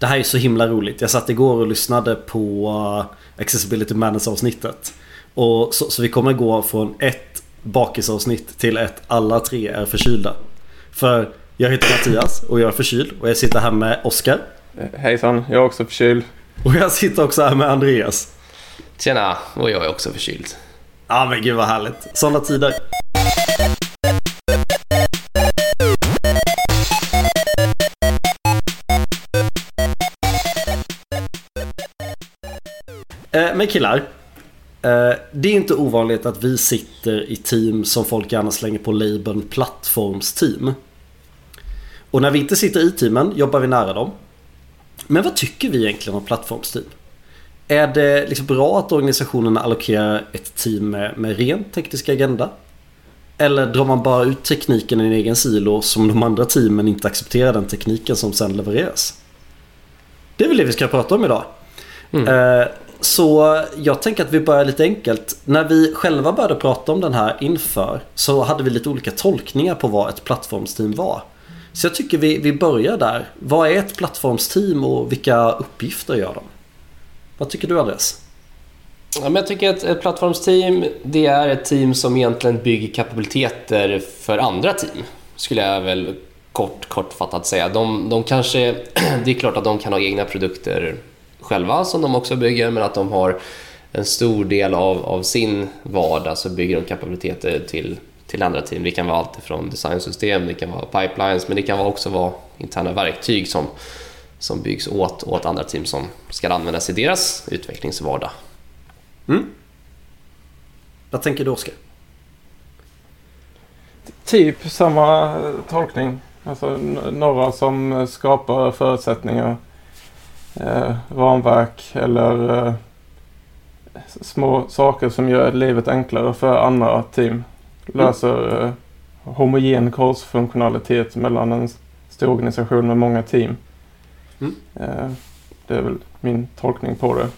Det här är så himla roligt. Jag satt igår och lyssnade på uh, Accessibility Madness avsnittet. Och så, så vi kommer gå från ett bakisavsnitt till ett alla tre är förkylda. För jag heter Mattias och jag är förkyld och jag sitter här med Oskar. Eh, hejsan, jag är också förkyld. Och jag sitter också här med Andreas. Tjena, och jag är också förkyld. Ja men gud vad härligt. Sådana tider. Men killar. Eh, det är inte ovanligt att vi sitter i team som folk gärna slänger på labeln plattformsteam. Och när vi inte sitter i teamen jobbar vi nära dem. Men vad tycker vi egentligen om plattformsteam? Är det liksom bra att organisationerna allokerar ett team med, med rent teknisk agenda? Eller drar man bara ut tekniken i en egen silo som de andra teamen inte accepterar den tekniken som sen levereras? Det är väl det vi ska prata om idag. Mm. Så jag tänker att vi börjar lite enkelt. När vi själva började prata om den här inför så hade vi lite olika tolkningar på vad ett plattformsteam var. Så jag tycker vi, vi börjar där. Vad är ett plattformsteam och vilka uppgifter gör de? Vad tycker du Andreas? Ja, men jag tycker att ett plattformsteam det är ett team som egentligen bygger kapabiliteter för andra team. Skulle jag väl kort, kortfattat säga. De, de kanske, det är klart att de kan ha egna produkter själva som de också bygger men att de har en stor del av, av sin vardag så bygger de kapabiliteter till, till andra team. Det kan vara allt från designsystem, det kan vara pipelines men det kan också vara interna verktyg som, som byggs åt, åt andra team som ska användas i deras utvecklingsvardag. Mm. Vad tänker du Oskar? Typ samma tolkning. Alltså några som skapar förutsättningar eh, ramverk eller eh, små saker som gör livet enklare för andra team. Löser eh, homogen korsfunktionalitet mellan en stor organisation med många team. Mm. Eh, det är väl min tolkning på det.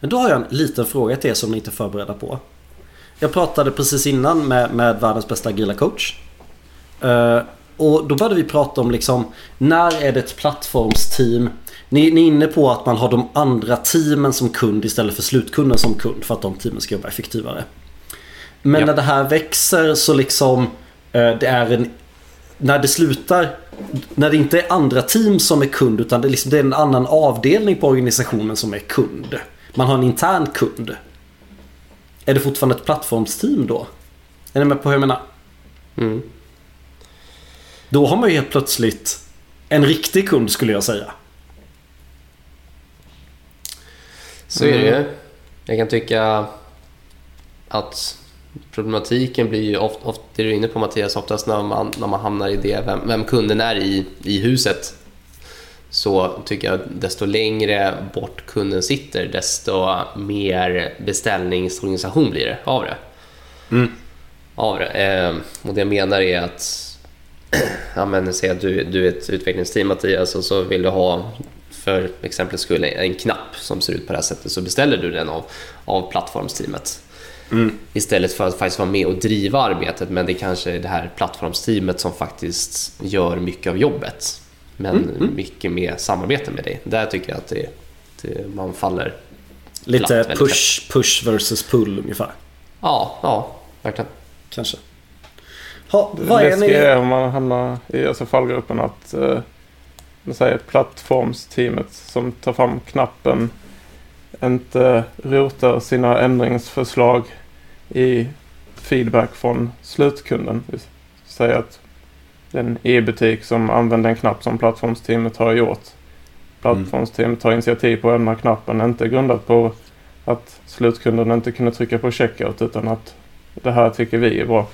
Men då har jag en liten fråga till er som ni inte är förberedda på. Jag pratade precis innan med, med världens bästa agila coach. Uh, och då började vi prata om liksom när är det ett plattformsteam ni, ni är inne på att man har de andra teamen som kund istället för slutkunden som kund för att de teamen ska jobba effektivare. Men ja. när det här växer så liksom eh, det är en när det slutar när det inte är andra team som är kund utan det är, liksom, det är en annan avdelning på organisationen som är kund. Man har en intern kund. Är det fortfarande ett plattformsteam då? Är ni med på hur jag menar? Mm. Då har man ju helt plötsligt en riktig kund skulle jag säga. Så är det ju. Mm. Jag kan tycka att problematiken blir ju ofta, ofta det du är inne på Mattias, oftast när man, när man hamnar i det, vem, vem kunden är i, i huset. Så tycker jag desto längre bort kunden sitter, desto mer beställningsorganisation blir det av det. Mm. Av det. Eh, och det jag menar är att ja, men, säg att du, du är ett utvecklingsteam Mattias och så vill du ha för exempel skulle en knapp som ser ut på det här sättet så beställer du den av, av plattformsteamet. Mm. Istället för att faktiskt vara med och driva arbetet men det kanske är det här plattformsteamet som faktiskt gör mycket av jobbet. Men mm. mm. mycket mer samarbete med dig. Där tycker jag att det, det man faller Lite platt, push, push versus pull ungefär. Ja, ja, verkligen. Kanske. Ha, vad är ni? om man hamnar i alltså fallgruppen att eh, säger, plattformsteamet som tar fram knappen inte rotar sina ändringsförslag i feedback från slutkunden. Säg att den e-butik som använder en knapp som plattformsteamet har gjort. Plattformsteamet tar initiativ på att ändra knappen, inte grundat på att slutkunden inte kunde trycka på checkout utan att det här tycker vi är bra.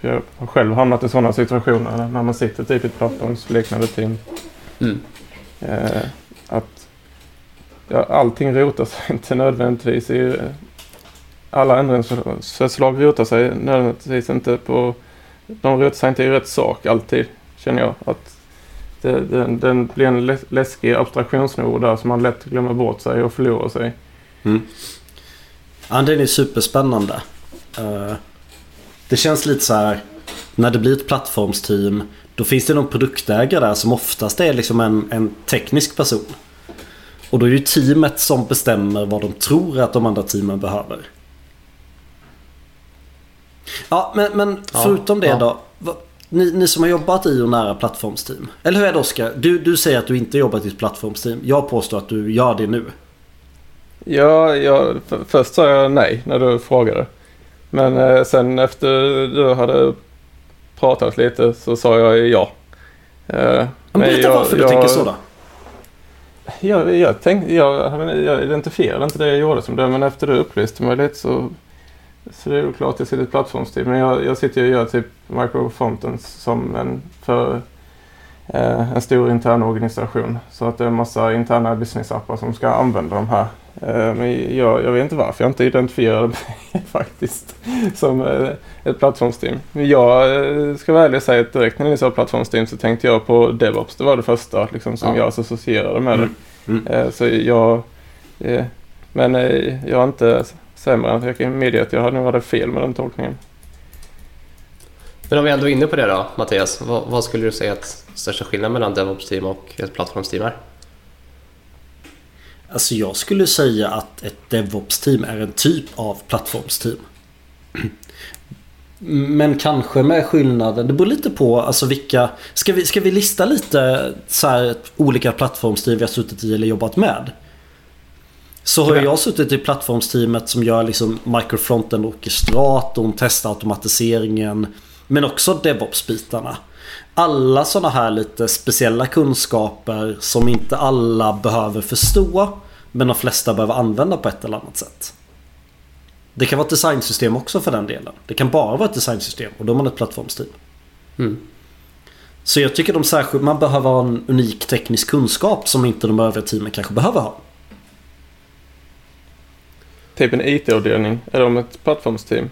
Jag har själv hamnat i sådana situationer när man sitter typ i ett plattformsliknande team. Mm. Eh, att ja, allting rotar sig inte nödvändigtvis i... Alla ändringsförslag rotar sig nödvändigtvis inte på... De rotar sig inte i rätt sak alltid, känner jag. Att det, det, den blir en läskig abstraktionsnivå där som man lätt glömmer bort sig och förlorar sig. Mm. Ja, den är superspännande. Uh, det känns lite så här när det blir ett plattformsteam Då finns det någon produktägare där som oftast är liksom en, en teknisk person. Och då är det teamet som bestämmer vad de tror att de andra teamen behöver. Ja, men, men förutom ja, det ja. då. Ni, ni, som har jobbat i och nära plattformsteam. Eller hur är det Oskar? Du, du säger att du inte jobbat i ett plattformsteam. Jag påstår att du gör det nu. Ja, jag, först sa jag nej när du frågade. Men eh, sen efter du hade pratat lite så sa jag ja. Eh, men berätta jag, varför jag, du tänker så då. Jag, jag, tänkte, jag, jag identifierade inte det jag gjorde som det men efter du upplyste mig lite så så det är ju klart att jag sitter i ett plattformsteam. Men jag, jag sitter och gör typ microfontens som en för eh, en stor intern organisation. Så att det är en massa interna businessappar som ska använda de här. Eh, men jag, jag vet inte varför jag inte identifierade mig faktiskt som eh, ett plattformsteam. Men jag eh, ska vara ärlig och säga att direkt när ni sa plattformsteam så tänkte jag på DevOps. Det var det första liksom, som ja. jag associerade med det. Mm. Mm. Så jag, men jag har inte sämre. Jag kan medge att jag nog hade fel med den tolkningen. Men om vi ändå är inne på det då, Mattias. Vad, vad skulle du säga att största skillnaden mellan DevOps-team och ett plattformsteam är? Alltså jag skulle säga att ett DevOps-team är en typ av plattformsteam. Men kanske med skillnaden, det beror lite på alltså vilka... Ska vi, ska vi lista lite så här, olika plattformsteam vi har suttit i eller jobbat med? Så har jag suttit i plattformsteamet som gör liksom microfronten orkestratorn, testautomatiseringen. Men också DevOps-bitarna. Alla sådana här lite speciella kunskaper som inte alla behöver förstå. Men de flesta behöver använda på ett eller annat sätt. Det kan vara ett designsystem också för den delen. Det kan bara vara ett designsystem och då är man ett plattformsteam. Mm. Så jag tycker de särskilt, man behöver ha en unik teknisk kunskap som inte de övriga teamen kanske behöver ha typ en IT-avdelning är de ett plattformsteam.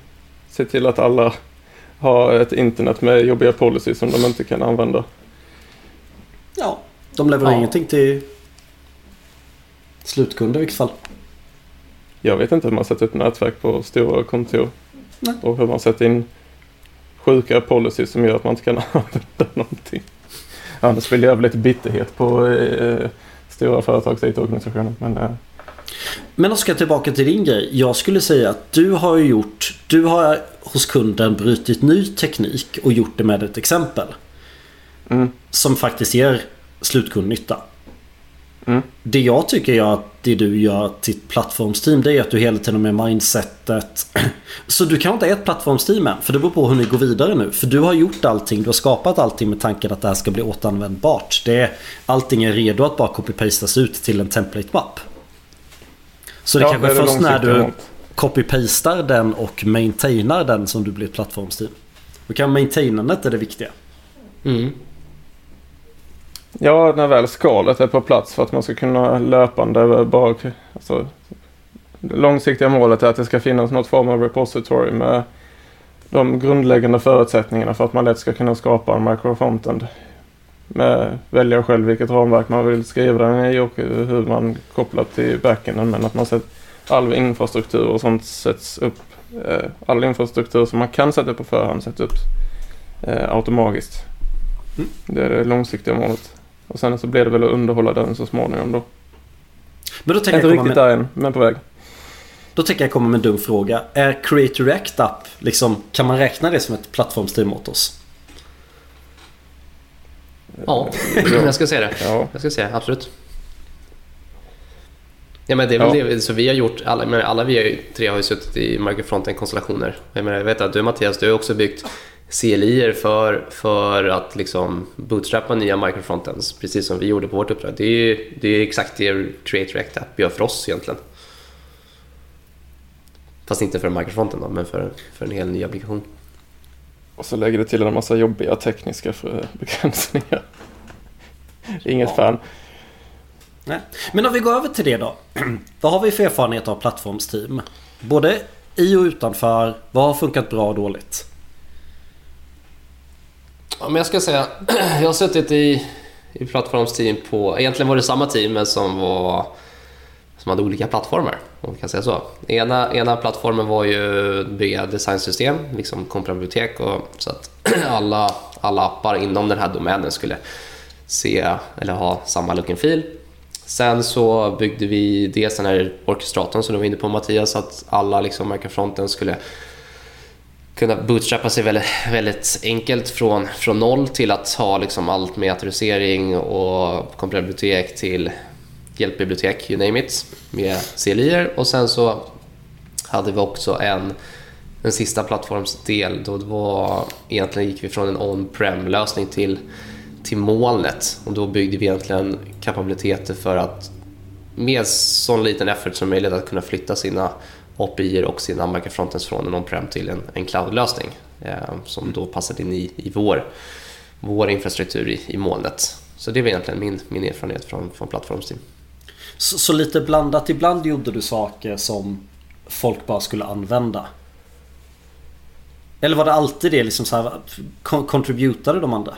Se till att alla har ett internet med jobbiga policies som de inte kan använda. Ja, de levererar ja. ingenting till slutkunder i vilket fall. Jag vet inte hur man sätter upp nätverk på stora kontor. Nej. Och hur man sätter in sjuka policies som gör att man inte kan använda någonting. Annars vill jag lite bitterhet på eh, stora företags IT-organisationer. Men eh, men Oskar, tillbaka till din grej. Jag skulle säga att du har gjort... Du har hos kunden brutit ny teknik och gjort det med ett exempel. Mm. Som faktiskt ger slutkundnytta. Mm. Det jag tycker är att det du gör till ett plattformsteam det är att du hela tiden med mindsetet. Så du kan inte ha ett plattformsteam än. För det beror på hur ni går vidare nu. För du har gjort allting. Du har skapat allting med tanken att det här ska bli återanvändbart. Det är, allting är redo att bara copy-pastas ut till en template-mapp. Så det ja, kanske är först när du copy-pastar den och maintainar den som du blir ett plattformsteam. Då kan maintainandet är det viktiga. Mm. Ja, när väl skalet är på plats för att man ska kunna löpande bara... Alltså, långsiktiga målet är att det ska finnas något form av repository med de grundläggande förutsättningarna för att man lätt ska kunna skapa en microfrontend med välja själv vilket ramverk man vill skriva den i och hur man kopplar till backenden. Men att man sett all infrastruktur och sånt sätts upp. Eh, all infrastruktur som man kan sätta upp på förhand sätts upp eh, automatiskt. Mm. Det är det långsiktiga målet. Och sen så blir det väl att underhålla den så småningom då. Men då tänker Inte jag riktigt med... där än, men på väg. Då tänker jag komma med en dum fråga. Är Create React App, liksom, kan man räkna det som ett plattformsteam åt oss? Ja, jag ska säga det. Ja. Jag ska säga absolut. Ja, men det är väl det så vi har gjort. Alla, men alla vi tre har ju suttit i Microfronten-konstellationer. Jag, jag vet att du Mattias, du har också byggt CLI för, för att liksom bootstrappa nya microfrontends, precis som vi gjorde på vårt uppdrag. Det är, det är exakt det Create React App gör för oss egentligen. Fast inte för microfronten då, men för, för en hel ny applikation. Och så lägger det till en massa jobbiga tekniska begränsningar. Inget ja. fan. Nej. Men om vi går över till det då. Vad har vi för erfarenhet av plattformsteam? Både i och utanför. Vad har funkat bra och dåligt? Ja, men jag ska säga, jag har suttit i, i plattformsteam på, egentligen var det samma team men som var som hade olika plattformar. Om vi kan säga så. Ena, ena plattformen var ju bygga designsystem, liksom komprabibliotek och så att alla, alla appar inom den här domänen skulle se eller ha samma look and feel. Sen så byggde vi dels den här orkestratorn som du var inne på Mattias, så att alla liksom Microfronten skulle kunna bootstrappa sig väldigt, väldigt enkelt från, från noll till att ha liksom allt med autorisering och kompressbibliotek till hjälpbibliotek, you name it, med CLI och sen så hade vi också en, en sista plattformsdel då det var, egentligen gick vi från en on-prem lösning till, till molnet och då byggde vi egentligen kapabiliteter för att med sån liten effort som möjligt att kunna flytta sina API och sina microfrontends från en on-prem till en, en cloud-lösning eh, som då passade in i, i vår, vår infrastruktur i, i molnet. Så det var egentligen min, min erfarenhet från, från plattformsteam. Så, så, lite blandat. Ibland gjorde du saker som folk bara skulle använda? Eller var det alltid det liksom så här, contributade de andra?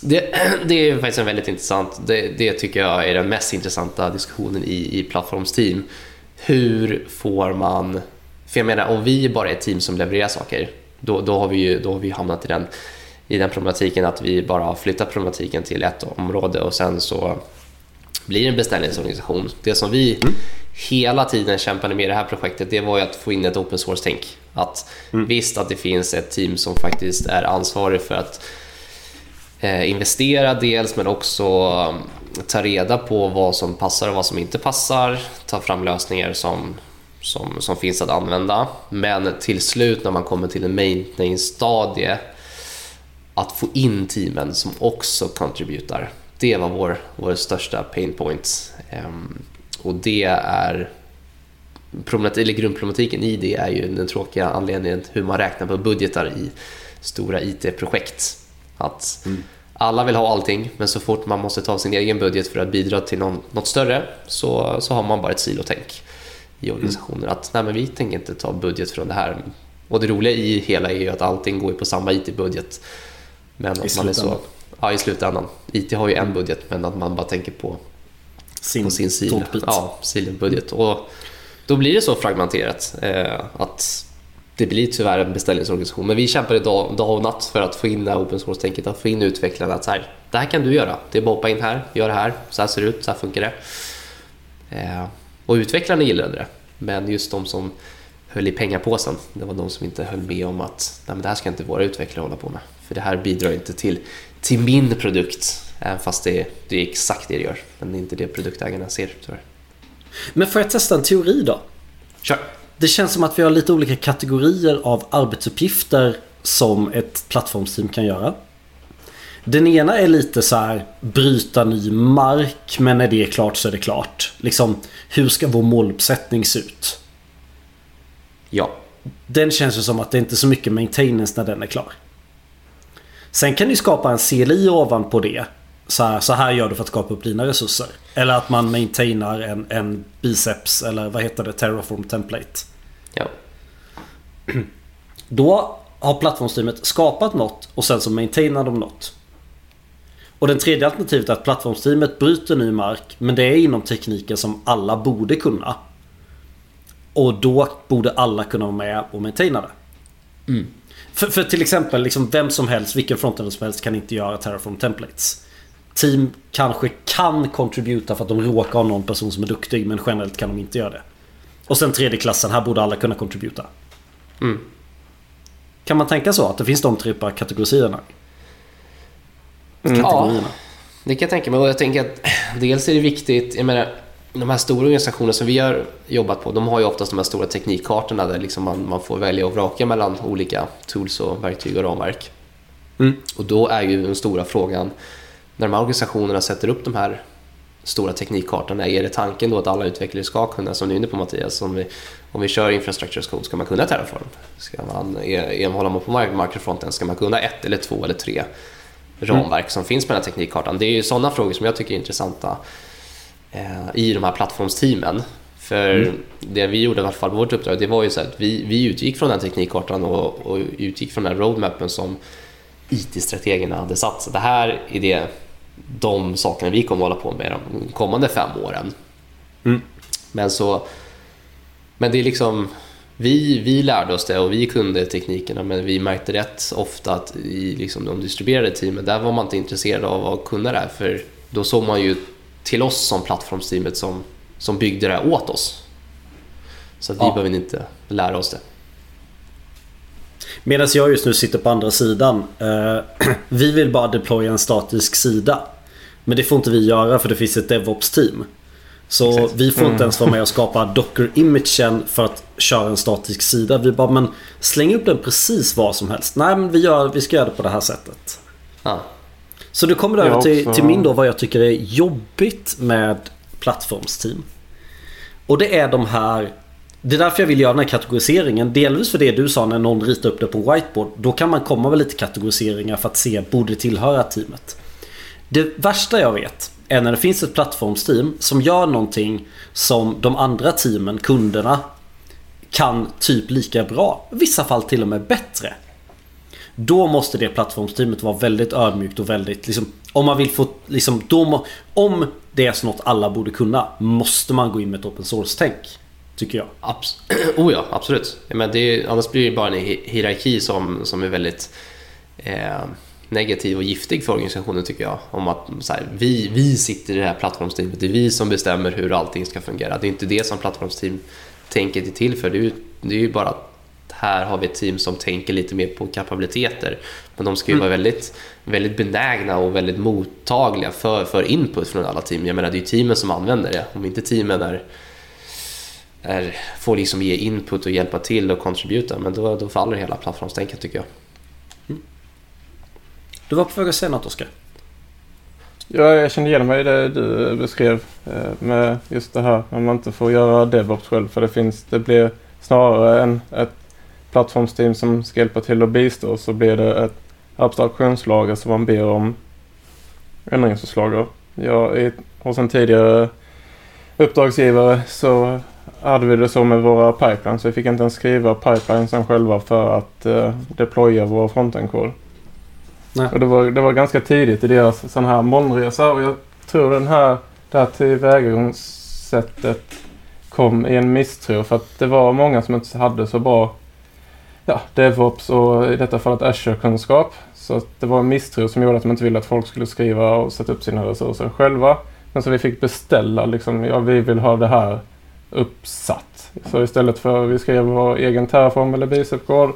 Det, det är faktiskt en väldigt intressant, det, det, tycker jag är den mest intressanta diskussionen i, i plattformsteam. Hur får man, för jag menar om vi bara är ett team som levererar saker, då, då, har, vi ju, då har vi hamnat i den, i den problematiken att vi bara har flyttat problematiken till ett område och sen så blir en beställningsorganisation. Det som vi mm. hela tiden kämpade med i det här projektet det var ju att få in ett open source-tänk. Att mm. Visst att det finns ett team som faktiskt är ansvarig för att eh, investera dels men också um, ta reda på vad som passar och vad som inte passar. Ta fram lösningar som, som, som finns att använda. Men till slut när man kommer till en maintenance-stadie att få in teamen som också contributar det var vår, vår största pain point. Um, och det är eller grundproblematiken i det är ju den tråkiga anledningen hur man räknar på budgetar i stora IT-projekt. Att mm. alla vill ha allting, men så fort man måste ta sin egen budget för att bidra till någon, något större så, så har man bara ett silotänk i organisationen. Mm. Att nej, men vi tänker inte ta budget från det här. Och det roliga i hela är ju att allting går på samma IT-budget. Men att man är så ja, i slutändan. IT har ju en budget men att man bara tänker på sin, på sin sil. Ja. Och då blir det så fragmenterat eh, att det blir tyvärr en beställningsorganisation. Men vi kämpar dag, dag och natt för att få in det här open source-tänket, att få in utvecklarna att så här, det här kan du göra. Det är bara att hoppa in här, gör det här, så här ser det ut, så här funkar det. Eh, och utvecklarna gillade det. Men just de som höll i pengapåsen, det var de som inte höll med om att Nej, men det här ska inte våra utvecklare hålla på med. För det här bidrar inte till till min produkt. Även fast det, det är exakt det det gör. Men det är inte det produktägarna ser tyvärr. Men får jag testa en teori då? Kör. Det känns som att vi har lite olika kategorier av arbetsuppgifter som ett plattformsteam kan göra. Den ena är lite så här bryta ny mark men när det är klart så är det klart. Liksom hur ska vår måluppsättning se ut? Ja. Den känns ju som att det inte är så mycket maintenance när den är klar. Sen kan du skapa en CLI ovanpå det. Så här, så här gör du för att skapa upp dina resurser. Eller att man maintainar en, en biceps eller vad heter det? Terraform template. Ja. Då har plattformsteamet skapat något och sen så maintainar de något. Och den tredje alternativet är att plattformsteamet bryter ny mark men det är inom tekniken som alla borde kunna. Och då borde alla kunna vara med och maintaina det. Mm. För, för till exempel, liksom, vem som helst, vilken frontend som helst kan inte göra Terraform templates. Team kanske kan contributa för att de råkar ha någon person som är duktig men generellt kan de inte göra det. Och sen tredje klassen, här borde alla kunna contributa. Mm. Kan man tänka så? Att det finns de tre kategorierna? Mm. Ja, det kan jag tänka mig. Och jag tänker att dels är det viktigt, jag menar de här stora organisationerna som vi har jobbat på, de har ju oftast de här stora teknikkartorna där liksom man, man får välja och vraka mellan olika tools och verktyg och ramverk. Mm. Och då är ju den stora frågan, när de här organisationerna sätter upp de här stora teknikkartorna, är det tanken då att alla utvecklare ska kunna, som du är inne på Mattias, om vi, om vi kör infrastructure as code, ska man kunna Terraform? Ska man, är, håller man på microfronten, ska man kunna ett eller två eller tre ramverk mm. som finns på den här teknikkartan? Det är ju sådana frågor som jag tycker är intressanta i de här plattformsteamen. För mm. det vi gjorde i alla fall på vårt uppdrag, det var ju så att vi, vi utgick från den teknikkartan och, och utgick från den roadmappen som IT-strategerna hade satt. Så det här är det, de sakerna vi kommer att hålla på med de kommande fem åren. Mm. Men så... Men det är liksom... Vi, vi lärde oss det och vi kunde teknikerna men vi märkte rätt ofta att i liksom de distribuerade teamen, där var man inte intresserad av att kunna det här för då såg man ju till oss som plattformsteamet som, som byggde det här åt oss. Så att vi ja. behöver inte lära oss det. Medan jag just nu sitter på andra sidan. Eh, vi vill bara deploya en statisk sida. Men det får inte vi göra för det finns ett DevOps-team. Så Exakt. vi får mm. inte ens vara med och skapa Docker-imagen för att köra en statisk sida. Vi bara, men släng upp den precis var som helst. Nej, men vi, gör, vi ska göra det på det här sättet. Ah. Så nu kommer över till, till min då vad jag tycker är jobbigt med plattformsteam. Och det är de här det är därför jag vill göra den här kategoriseringen. Delvis för det du sa när någon ritar upp det på whiteboard. Då kan man komma med lite kategoriseringar för att se, borde tillhöra teamet. Det värsta jag vet är när det finns ett plattformsteam som gör någonting som de andra teamen, kunderna, kan typ lika bra. I vissa fall till och med bättre. Då måste det plattformsteamet vara väldigt ödmjukt och väldigt liksom, Om man vill få liksom, då, Om det är något alla borde kunna måste man gå in med ett open source-tänk. Tycker jag. Abs oh ja, absolut. Men det är, annars blir det bara en hierarki som, som är väldigt eh, negativ och giftig för organisationen tycker jag. Om att här, vi, vi sitter i det här plattformsteamet, det är vi som bestämmer hur allting ska fungera. Det är inte det som plattformsteam tänket är till för. Det är ju, det är ju bara att här har vi ett team som tänker lite mer på kapabiliteter. Men de ska ju mm. vara väldigt, väldigt benägna och väldigt mottagliga för, för input från alla team. Jag menar, det är ju teamen som använder det. Om inte teamen är är, får liksom ge input och hjälpa till och contributa men då, då faller hela plattformstänket tycker jag. Mm. Du var på väg att säga något Oskar? Ja, jag kände igen mig i det du beskrev eh, med just det här när man inte får göra DevOps själv för det finns, det blir snarare än ett plattformsteam som ska hjälpa till att bistå så blir det ett abstraktionslager som man ber om ändringsförslag Jag, hos en tidigare uppdragsgivare så hade vi det så med våra pipelines. Vi fick inte ens skriva pipelinesen själva för att uh, deploya vår frontend-kod. Och det var, det var ganska tidigt i deras sån här molnresa och jag tror den här, det här tillvägagångssättet kom i en misstro för att det var många som inte hade så bra ja, DevOps och i detta fallet Azure-kunskap. Så det var en misstro som gjorde att de inte ville att folk skulle skriva och sätta upp sina resurser själva. Men så vi fick beställa liksom, ja vi vill ha det här uppsatt. Så istället för att vi skrev vår egen Terraform eller Bicepkod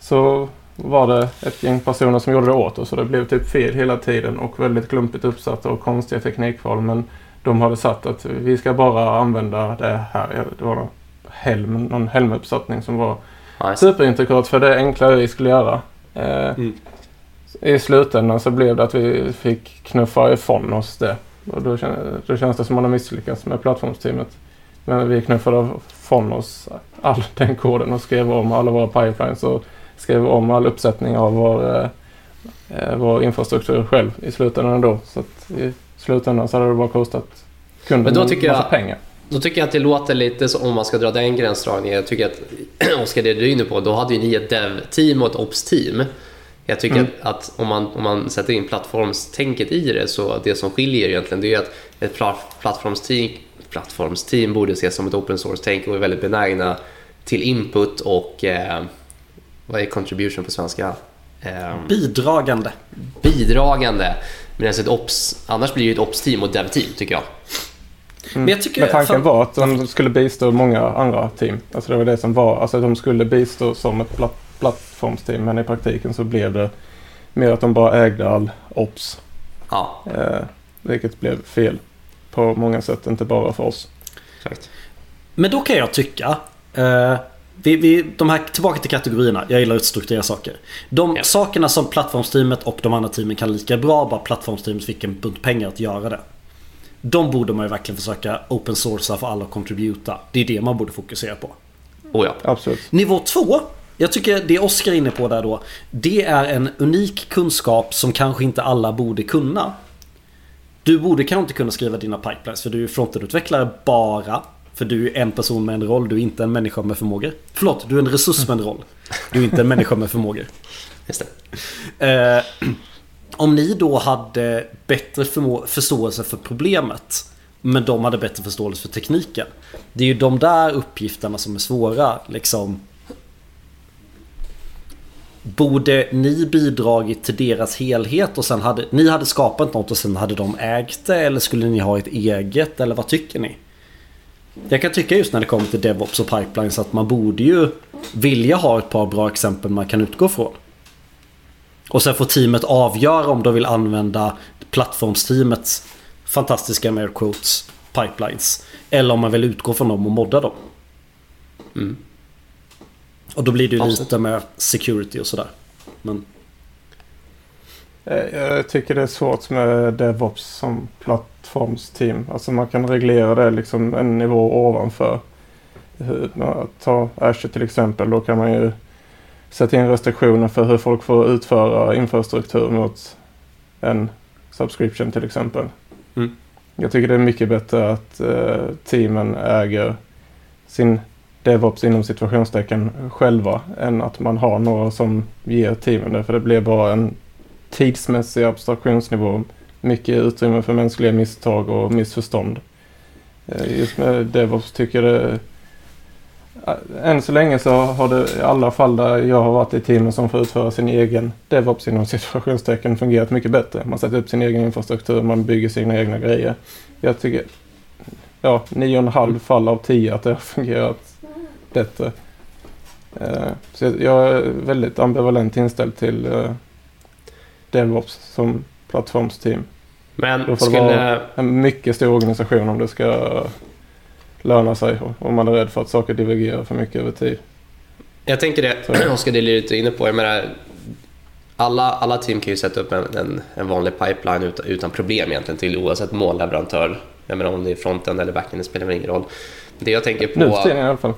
så var det ett gäng personer som gjorde det åt oss. och det blev typ fel hela tiden och väldigt klumpigt uppsatt och konstiga teknikval. Men de hade satt att vi ska bara använda det här. Det var någon helm, någon helmuppsättning som var nice. superintegrat för det enklare vi skulle göra. Eh, mm. I slutändan så blev det att vi fick knuffa ifrån oss det. Och då, då känns det som att man har misslyckats med plattformsteamet. Men vi knuffade från oss all den koden och skrev om alla våra pipelines och skrev om all uppsättning av vår, eh, eh, vår infrastruktur själv i slutändan ändå. Så att i slutändan så hade det bara kostat kunden en massa jag, pengar. Då tycker jag att det låter lite som om man ska dra den gränsdragningen. Jag tycker att, Oskar, det du är inne på, då hade ju ni ett dev-team och ett ops-team. Jag tycker mm. att, att, om, man, om man sätter in plattformstänket i det så det som skiljer egentligen det är att ett plattformsteam plattformsteam borde ses som ett open source-tänk och är väldigt benägna till input och eh, vad är contribution på svenska? Eh, bidragande. Bidragande. Medan ett ops, annars blir det ett ops-team och dev-team tycker jag. Mm. Men, jag tycker, Men tanken för... var att de skulle bistå många andra team. Alltså det var det som var. Alltså de skulle bistå som ett platt, plattformsteam men i praktiken så blev det mer att de bara ägde all ops. Ja. Eh, vilket blev fel på många sätt, inte bara för oss. Exakt. Men då kan jag tycka eh, vi, vi, de här, tillbaka till kategorierna. Jag gillar att strukturera saker. De ja. sakerna som plattformsteamet och de andra teamen kan lika bra, bara plattformsteamet fick en bunt pengar att göra det. De borde man ju verkligen försöka open sourca för alla att contributa. Det är det man borde fokusera på. Oh ja. Absolut. Nivå två. Jag tycker det Oskar är inne på där då. Det är en unik kunskap som kanske inte alla borde kunna. Du borde kanske inte kunna skriva dina pipelines för du är frontendutvecklare bara. För du är en person med en roll, du är inte en människa med förmågor. Förlåt, du är en resurs med en roll. Du är inte en människa med förmågor. Just det. Om ni då hade bättre förståelse för problemet Men de hade bättre förståelse för tekniken. Det är ju de där uppgifterna som är svåra. Liksom. Borde ni bidragit till deras helhet och sen hade ni hade skapat något och sen hade de ägt det? Eller skulle ni ha ett eget? Eller vad tycker ni? Jag kan tycka just när det kommer till DevOps och pipelines att man borde ju vilja ha ett par bra exempel man kan utgå från. Och sen får teamet avgöra om de vill använda plattformsteamets fantastiska med quotes pipelines. Eller om man vill utgå från dem och modda dem. Mm. Och då blir det ju Absolut. lite med security och sådär. Men... Eh, jag tycker det är svårt med DevOps som plattformsteam. Alltså man kan reglera det liksom en nivå ovanför. Ta Azure till exempel. Då kan man ju sätta in restriktioner för hur folk får utföra infrastruktur mot en subscription till exempel. Mm. Jag tycker det är mycket bättre att eh, teamen äger sin DevOps inom situationstecken själva än att man har några som ger teamen det. För det blir bara en tidsmässig abstraktionsnivå. Mycket utrymme för mänskliga misstag och missförstånd. Eh, just med DevOps tycker jag det än så länge så har det i alla fall där jag har varit i teamen som får utföra sin egen DevOps inom situationstecken fungerat mycket bättre. Man sätter upp sin egen infrastruktur, man bygger sina egna grejer. Jag tycker, ja, nio och en halv fall av tio att det har fungerat bättre. Eh, så jag är väldigt ambivalent inställd till eh, DevOps som plattformsteam. Men Då får skulle... det vara en mycket stor organisation om det ska löna sig om man är rädd för att saker divergerar för mycket över tid. Jag tänker det Oskar är lite inne på. Jag menar, alla, alla team kan ju sätta upp en, en, en vanlig pipeline utan, utan, problem egentligen till oavsett målleverantör. Jag menar om det är fronten eller backen, det spelar ingen roll. Det jag tänker på... Nu för tiden i alla fall.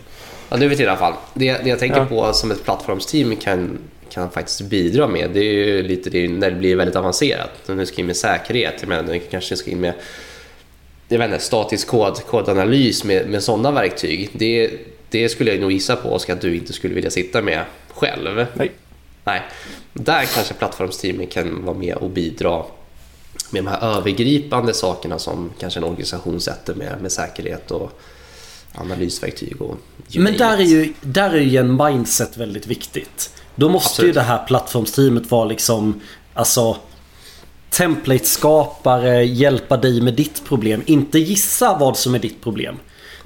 Ja, nu för tiden i alla fall. Det, det jag tänker ja. på som ett plattformsteam kan, kan faktiskt bidra med, det är ju lite det, när det blir väldigt avancerat. Nu ska in med säkerhet, jag menar, kanske ska in med jag vet inte, statisk kod, kodanalys med, med sådana verktyg. Det, det skulle jag nog gissa på Oskar att du inte skulle vilja sitta med själv. Nej. Nej. Där kanske plattformsteamen kan vara med och bidra med de här övergripande sakerna som kanske en organisation sätter med, med säkerhet och analysverktyg. Och Men där är, ju, där är ju en mindset väldigt viktigt. Då måste Absolut. ju det här plattformsteamet vara liksom Alltså template-skapare hjälpa dig med ditt problem. Inte gissa vad som är ditt problem.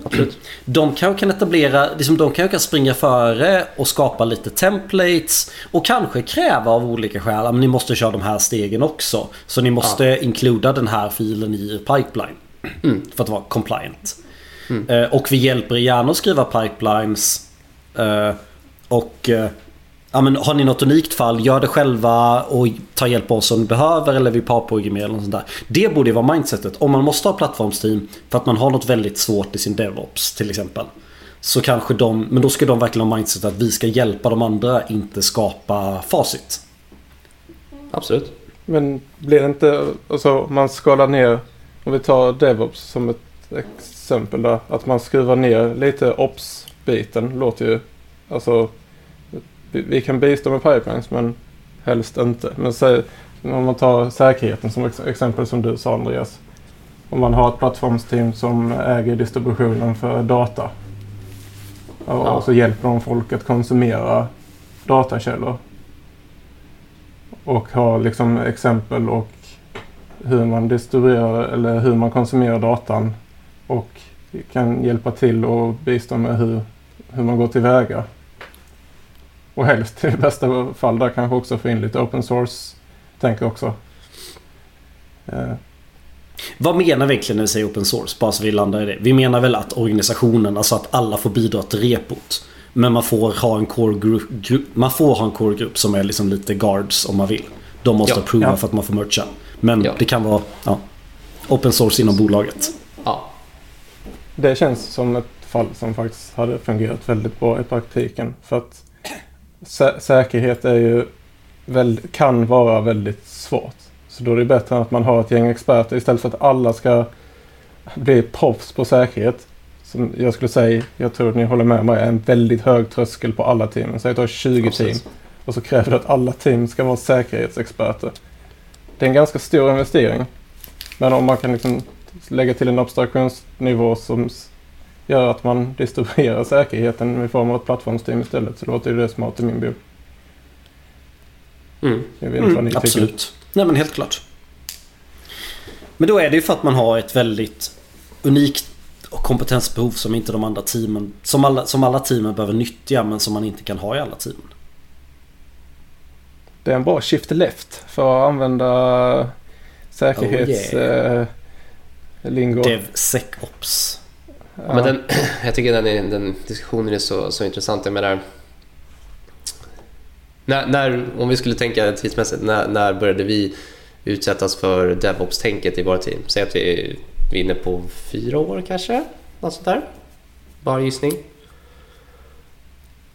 Absolut. De kanske kan etablera, liksom de kanske kan springa före och skapa lite templates och kanske kräva av olika skäl att ni måste köra de här stegen också. Så ni måste ja. inkluda den här filen i pipeline. Mm. För att vara compliant. Mm. Uh, och vi hjälper er gärna att skriva pipelines. Uh, och uh, ja, men har ni något unikt fall, gör det själva och ta hjälp av oss om ni behöver eller vi parprogrammerar eller något sånt där. Det borde vara mindsetet. Om man måste ha plattformsteam för att man har något väldigt svårt i sin DevOps till exempel. Så kanske de, men då ska de verkligen ha mindset att vi ska hjälpa de andra, inte skapa facit. Absolut. Men blir det inte, alltså man skalar ner, om vi tar DevOps som ett exempel där, att man skruvar ner lite Ops-biten låter ju, alltså vi kan bistå med pipelines men helst inte. Men säg, om man tar säkerheten som exempel som du sa Andreas. Om man har ett plattformsteam som äger distributionen för data. Och ja. så hjälper de folk att konsumera datakällor. Och har liksom exempel och hur man distribuerar eller hur man konsumerar datan. Och kan hjälpa till och bistå med hur, hur man går tillväga. Och helst i bästa fall där kanske också få in lite open source tänk också. Eh. Vad menar vi egentligen när vi säger open source? Bara så vi landar i det. Vi menar väl att organisationen, alltså att alla får bidra till repot. Men man får ha en core grupp, man får ha en core grupp som är liksom lite guards om man vill. De måste ja, approva ja. för att man får mercha. Men ja. det kan vara ja, open source inom bolaget. Ja. Det känns som ett fall som faktiskt hade fungerat väldigt bra i praktiken. För att sä säkerhet är ju väl, kan vara väldigt svårt. Så då är det bättre att man har ett gäng experter istället för att alla ska bli proffs på säkerhet. Som jag skulle säga, jag tror att ni håller med mig, är en väldigt hög tröskel på alla team. Säg att du har 20 Precis. team och så kräver det att alla team ska vara säkerhetsexperter. Det är en ganska stor investering. Men om man kan liksom lägga till en abstraktionsnivå som gör att man distribuerar säkerheten i form av ett plattformsteam istället. Så låter ju det smart i min bok. Mm. Jag vet inte vad ni mm, Absolut. Nej men helt klart. Men då är det ju för att man har ett väldigt unikt kompetensbehov som inte de andra teamen som alla, som alla teamen behöver nyttja men som man inte kan ha i alla teamen. Det är en bra shift left för att använda säkerhetslingo. Oh, yeah. DevSecOps. Ja. Men den, jag tycker den, är, den diskussionen är så, så intressant. Jag menar, när, när, om vi skulle tänka tidsmässigt, när, när började vi utsättas för DevOps-tänket i våra team? Säg att vi, vi är inne på fyra år kanske? Något sånt där? Bara gissning.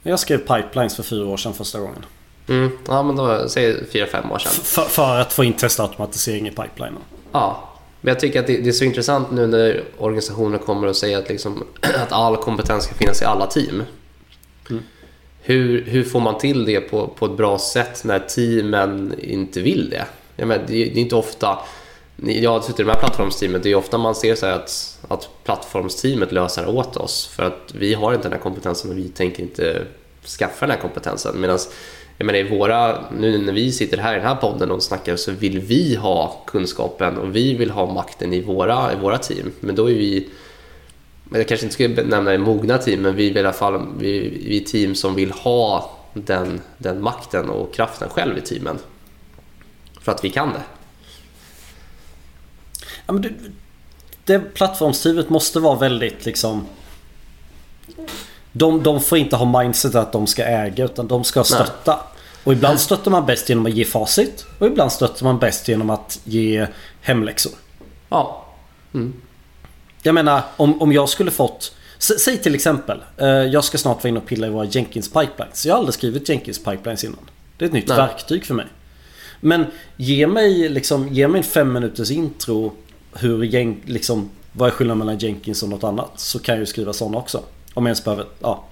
Jag skrev pipelines för fyra år sedan första gången. Mm, ja, men då säger fyra, fem år sedan. För, för att få in testautomatisering i pipelinen. Ja, men jag tycker att det, det, är så intressant nu när organisationer kommer och säger att, liksom, att all kompetens ska finnas i alla team. Mm. Hur, hur får man till det på, på ett bra sätt när teamen inte vill det? Jag menar, det, det är inte ofta jag har suttit i de här plattformsteamet, det är ofta man ser så att, att plattformsteamet löser åt oss för att vi har inte den här kompetensen och vi tänker inte skaffa den här kompetensen. Medan jag menar, i våra, nu när vi sitter här i den här podden och snackar så vill vi ha kunskapen och vi vill ha makten i våra, i våra team. Men då är vi, jag kanske inte skulle nämna det mogna team, men vi är i alla fall vi, vi är team som vill ha den, den makten och kraften själv i teamen. För att vi kan det. Ja, men det, det plattformsteamet måste vara väldigt liksom de, de får inte ha mindset att de ska äga utan de ska stötta. Nej. Och ibland stöttar man bäst genom att ge facit. Och ibland stöttar man bäst genom att ge hemläxor. Ja. Mm. Jag menar om, om jag skulle fått... Säg till exempel. Eh, jag ska snart vara inne och pilla i våra Jenkins pipelines. Jag har aldrig skrivit Jenkins pipelines innan. Det är ett nytt Nej. verktyg för mig. Men ge mig liksom, ge mig en fem minuters intro. Hur, liksom, vad är skillnaden mellan Jenkins och något annat? Så kan jag ju skriva sådana också. Om jag ens behöver, ja.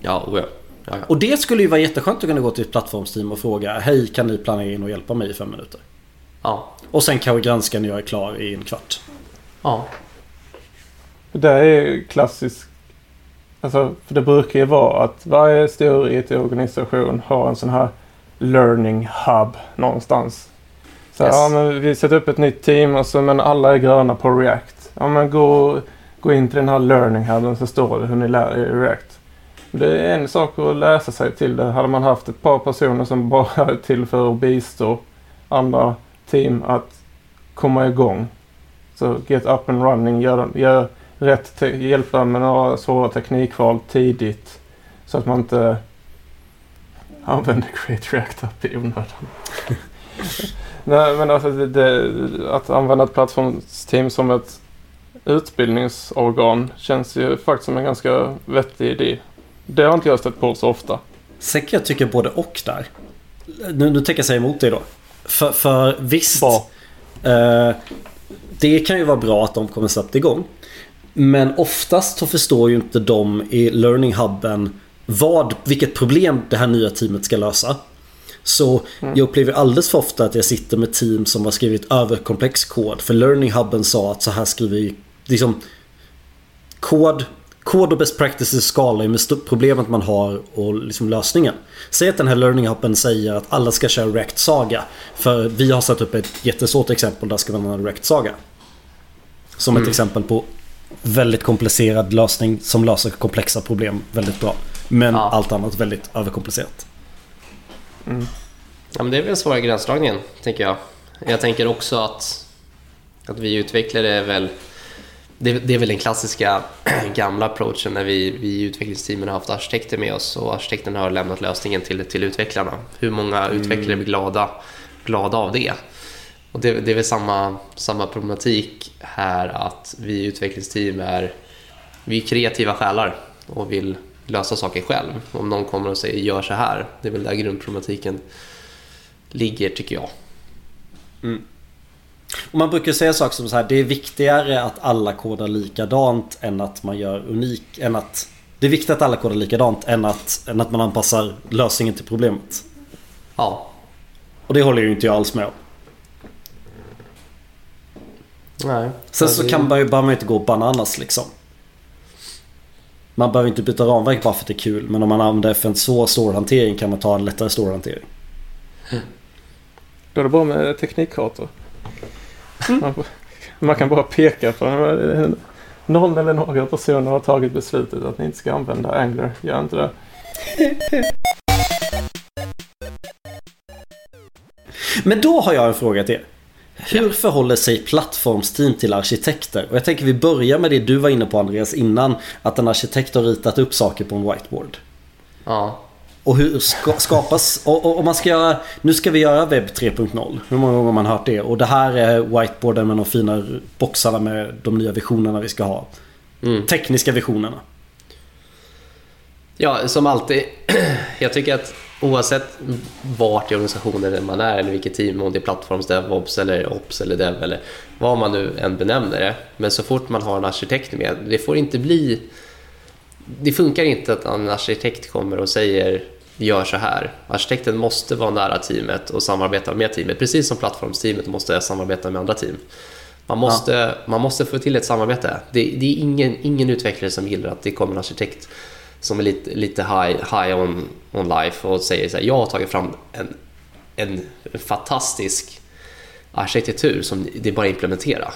Ja, oh ja. Ja, ja. Och det skulle ju vara jätteskönt att kunna gå till ett plattformsteam och fråga Hej, kan ni planera in och hjälpa mig i fem minuter? Ja. Och sen kan vi granska när jag är klar i en kvart. Ja. Det är klassiskt. Alltså, för det brukar ju vara att varje stor IT-organisation har en sån här learning hub någonstans. Så yes. ja, men vi sätter upp ett nytt team och så, men alla är gröna på React. Ja, men gå, gå in till den här learning hubben så står det hur ni lär er React. Det är en sak att läsa sig till det. Hade man haft ett par personer som bara är till för att bistå andra team att komma igång. Så get up and running, gör, gör rätt, hjälpa med några svåra teknikval tidigt. Så att man inte använder Create React App i onödan. Nej men alltså det, det, att använda ett plattformsteam som ett utbildningsorgan känns ju faktiskt som en ganska vettig idé. Det har inte jag stött på så ofta. Kan jag tycka både och där. Nu, nu tänker jag säga emot dig då. För, för visst. Eh, det kan ju vara bra att de kommer snabbt igång. Men oftast så förstår ju inte de i Learning Hubben vad, vilket problem det här nya teamet ska lösa. Så mm. jag upplever alldeles för ofta att jag sitter med team som har skrivit överkomplex kod. För Learning Hubben sa att så här skriver vi liksom kod kod och best practices skalar ju med problemet man har och liksom lösningen. Säg att den här learning hubben säger att alla ska köra React Saga. För vi har satt upp ett jättesvårt exempel där ska man använda React Saga. Som mm. ett exempel på väldigt komplicerad lösning som löser komplexa problem väldigt bra. Men ja. allt annat väldigt överkomplicerat. Mm. Ja, men det är väl svåra gränsdragningen, tänker jag. Jag tänker också att, att vi utvecklare är väl det, det, är väl den klassiska gamla approachen när vi, vi i utvecklingsteamen har haft arkitekter med oss och arkitekten har lämnat lösningen till, till utvecklarna. Hur många mm. utvecklare blir glada, glada av det? Och det, det är väl samma, samma problematik här att vi i utvecklingsteam är, vi är kreativa själar och vill lösa saker själv. Om någon kommer och säger gör så här, det är väl där grundproblematiken ligger tycker jag. Mm. Och man brukar säga saker som så här, det är viktigare att alla kodar likadant än att man gör unik, än att det är viktigt att alla kodar likadant än att, än att man anpassar lösningen till problemet. Ja. Och det håller ju inte jag alls med om. Nej. Sen så kan man ju bara inte gå bananas liksom. Man behöver inte byta ramverk bara för att det är kul. Men om man använder för en svår storhantering kan man ta en lättare storhantering. Då är det bra med teknikkartor. Mm. Man, man, kan bara peka på någon eller några personer har tagit beslutet att ni inte ska använda Angler. Gör inte det. Men då har jag en fråga till er. Hur förhåller sig plattformsteam till arkitekter? Och jag tänker vi börjar med det du var inne på Andreas innan. Att en arkitekt har ritat upp saker på en whiteboard. Ja. Och hur ska, skapas... Och, och, man ska göra... Nu ska vi göra webb 3.0. Hur många gånger har man hört det? Och det här är whiteboarden med de fina boxarna med de nya visionerna vi ska ha. Mm. Tekniska visionerna. Ja, som alltid. Jag tycker att oavsett vart i organisationen man är eller vilket team, om det är plattforms, DevOps eller Ops eller Dev eller vad man nu än benämner det. Men så fort man har en arkitekt med, det får inte bli... Det funkar inte att en arkitekt kommer och säger gör så här. Arkitekten måste vara nära teamet och samarbeta med teamet, precis som plattformsteamet måste samarbeta med andra team. Man måste, ja. man måste få till ett samarbete. Det, det är ingen, ingen utvecklare som gillar att det kommer en arkitekt som är lite, lite high, high on, on life och säger så här, jag har tagit fram en, en fantastisk arkitektur som det är bara att implementera.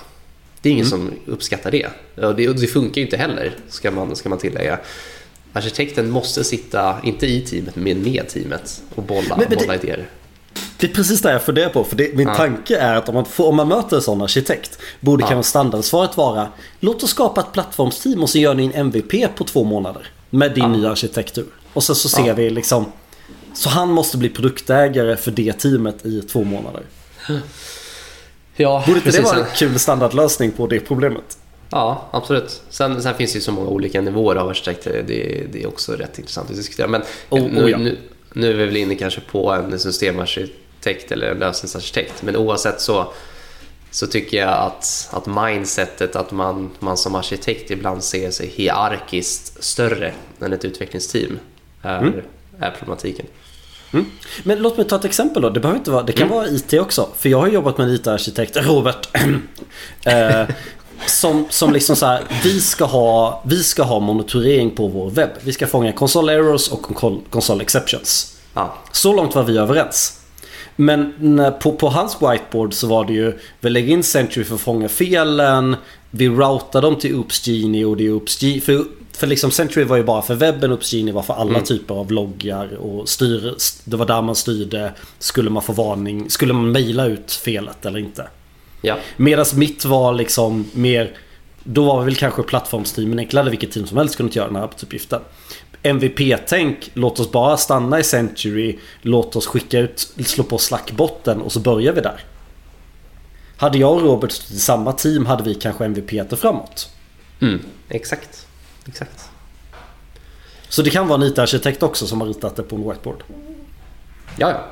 Det är ingen mm. som uppskattar det. Och det, och det funkar ju inte heller, ska man, ska man tillägga. Arkitekten måste sitta, inte i teamet, men med teamet och bolla, men, men bolla det, idéer. Det är precis det jag funderar på. För det, min ja. tanke är att om man, får, om man möter en sån arkitekt borde ja. kanske standardsvaret vara Låt oss skapa ett plattformsteam och så gör ni en MVP på två månader. Med din ja. nya arkitektur. Och sen så ser ja. vi liksom Så han måste bli produktägare för det teamet i två månader. Ja, Borde inte precis. det vara en kul standardlösning på det problemet? Ja, absolut. Sen, sen finns det ju så många olika nivåer av arkitekter. Det, det är också rätt intressant att diskutera. Men oh, nu, oh ja. nu, nu är vi väl inne kanske på en systemarkitekt eller en lösningsarkitekt. Men oavsett så så tycker jag att, att mindsetet att man, man som arkitekt ibland ser sig hierarkiskt större än ett utvecklingsteam är, mm. är problematiken. Mm. Men låt mig ta ett exempel då. Det, behöver inte vara, det kan mm. vara IT också. För jag har jobbat med en IT-arkitekt, Robert. eh, som, som liksom så här, vi ska, ha, vi ska ha monitorering på vår webb. Vi ska fånga console errors och console exceptions. Ja. Så långt var vi överens. Men på, på hans whiteboard så var det ju Vi lägger in Century för att fånga felen Vi routar dem till Oops Genie och det är Oops Genie för, för liksom Century var ju bara för webben Oops Genie var för alla mm. typer av loggar och styr Det var där man styrde Skulle man få varning Skulle man mejla ut felet eller inte ja. Medan mitt var liksom mer Då var väl kanske plattformsteamen enklare vilket team som helst kunde göra den här arbetsuppgiften MVP-tänk, låt oss bara stanna i Century, låt oss skicka ut, slå på slackbotten och så börjar vi där. Hade jag och Robert i samma team hade vi kanske MVP framåt. Mm, exakt. Exakt. Så det kan vara en IT-arkitekt också som har ritat det på en whiteboard? Ja, ja.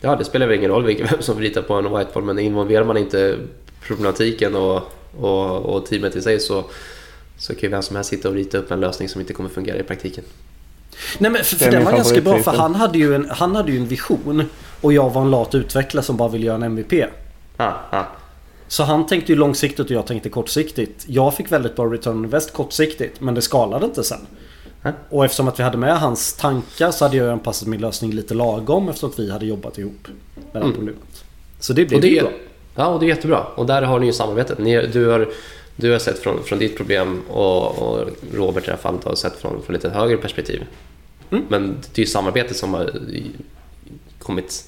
ja det spelar väl ingen roll vem som ritar på en whiteboard men involverar man inte problematiken och, och, och teamet i sig så, så kan ju vem som helst sitta och rita upp en lösning som inte kommer fungera i praktiken. Nej men för, för den var ganska bra för han hade, ju en, han hade ju en vision och jag var en lat utvecklare som bara ville göra en MVP. Ah, ah. Så han tänkte ju långsiktigt och jag tänkte kortsiktigt. Jag fick väldigt bra return invest kortsiktigt men det skalade inte sen. Och eftersom att vi hade med hans tankar så hade jag anpassat min lösning lite lagom eftersom att vi hade jobbat ihop med det mm. problemet. Så det blev det, bra. Ja och det är jättebra. Och där har ni ju samarbetet. Ni, du har du har sett från, från ditt problem och, och Robert i det här fallet har sett från, från lite högre perspektiv. Mm. Men det är ju samarbetet som har kommit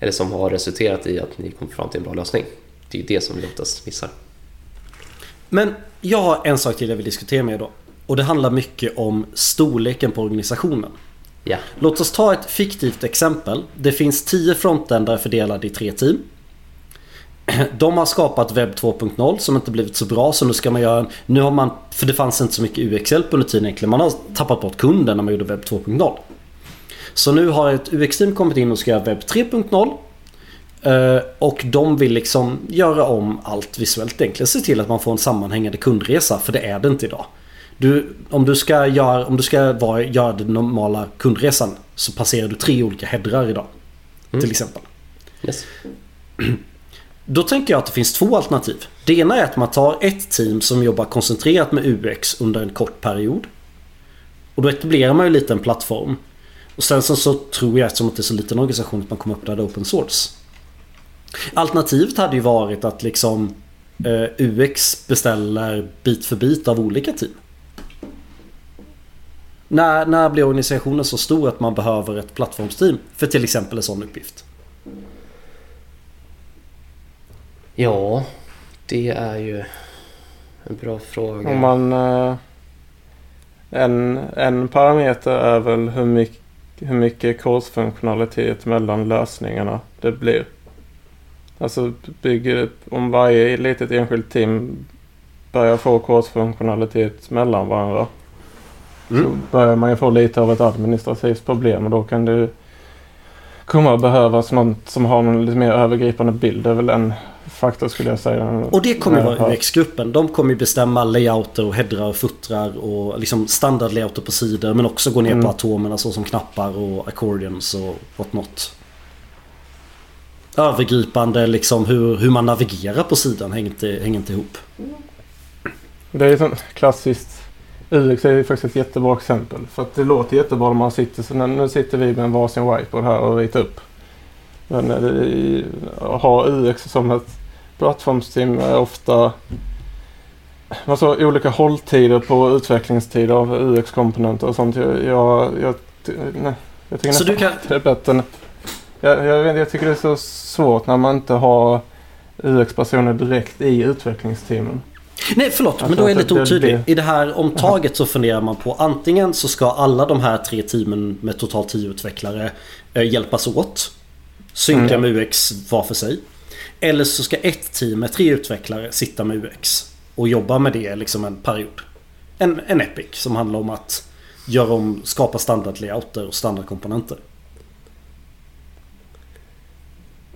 eller som har resulterat i att ni kom fram till en bra lösning. Det är det som vi oftast missar. Men jag har en sak till jag vill diskutera med er då. Och det handlar mycket om storleken på organisationen. Ja. Låt oss ta ett fiktivt exempel. Det finns 10 frontendare fördelade i tre team. De har skapat webb 2.0 som inte blivit så bra så nu ska man göra Nu har man För det fanns inte så mycket UX-hjälp under tiden egentligen. Man har tappat bort kunden när man gjorde webb 2.0. Så nu har ett UX-team kommit in och ska göra webb 3.0. Eh, och de vill liksom göra om allt visuellt egentligen. Se till att man får en sammanhängande kundresa. För det är det inte idag. Du, om du ska, göra, om du ska vara, göra den normala kundresan så passerar du tre olika headrar idag. Mm. Till exempel. Yes. Då tänker jag att det finns två alternativ. Det ena är att man tar ett team som jobbar koncentrerat med UX under en kort period. Och då etablerar man ju lite en plattform. Och sen så, så tror jag eftersom det är så liten organisation att man kommer öppna det open source. Alternativet hade ju varit att liksom eh, UX beställer bit för bit av olika team. När, när blir organisationen så stor att man behöver ett plattformsteam för till exempel en sån uppgift? Ja, det är ju en bra fråga. Om man... Eh, en, en parameter är väl hur mycket, hur mycket korsfunktionalitet mellan lösningarna det blir. Alltså bygger, om varje litet enskilt team börjar få korsfunktionalitet mellan varandra. Mm. Så börjar man ju få lite av ett administrativt problem och då kan det komma att behövas något som har någon lite mer övergripande bild. Det är väl en faktor skulle jag säga. Och det kommer ju vara UX-gruppen. De kommer ju bestämma layouter och headrar och futtrar och liksom standardlayouter på sidor. Men också gå ner mm. på atomerna så som knappar och accordions och whatnot. Övergripande liksom hur, hur man navigerar på sidan hänger inte, hänger inte ihop. Det är ju klassiskt UX är faktiskt ett jättebra exempel. För att det låter jättebra när man sitter. Så nu sitter vi med en varsin whiteboard här och ritar upp. Men att ha UX som ett plattformsteam är ofta alltså, olika hålltider på utvecklingstider av UX-komponenter och sånt. Jag, jag, jag, nej, jag tycker så nästan kan... det är bättre. Jag, jag, jag tycker det är så svårt när man inte har UX-personer direkt i utvecklingsteamen. Nej förlåt, alltså, men då är jag lite otydlig. I det här omtaget så funderar man på antingen så ska alla de här tre teamen med totalt tio utvecklare eh, hjälpas åt. Synka mm. med UX var för sig. Eller så ska ett team med tre utvecklare sitta med UX och jobba med det liksom en period. En, en Epic som handlar om att göra om, skapa standardlayouter och standardkomponenter.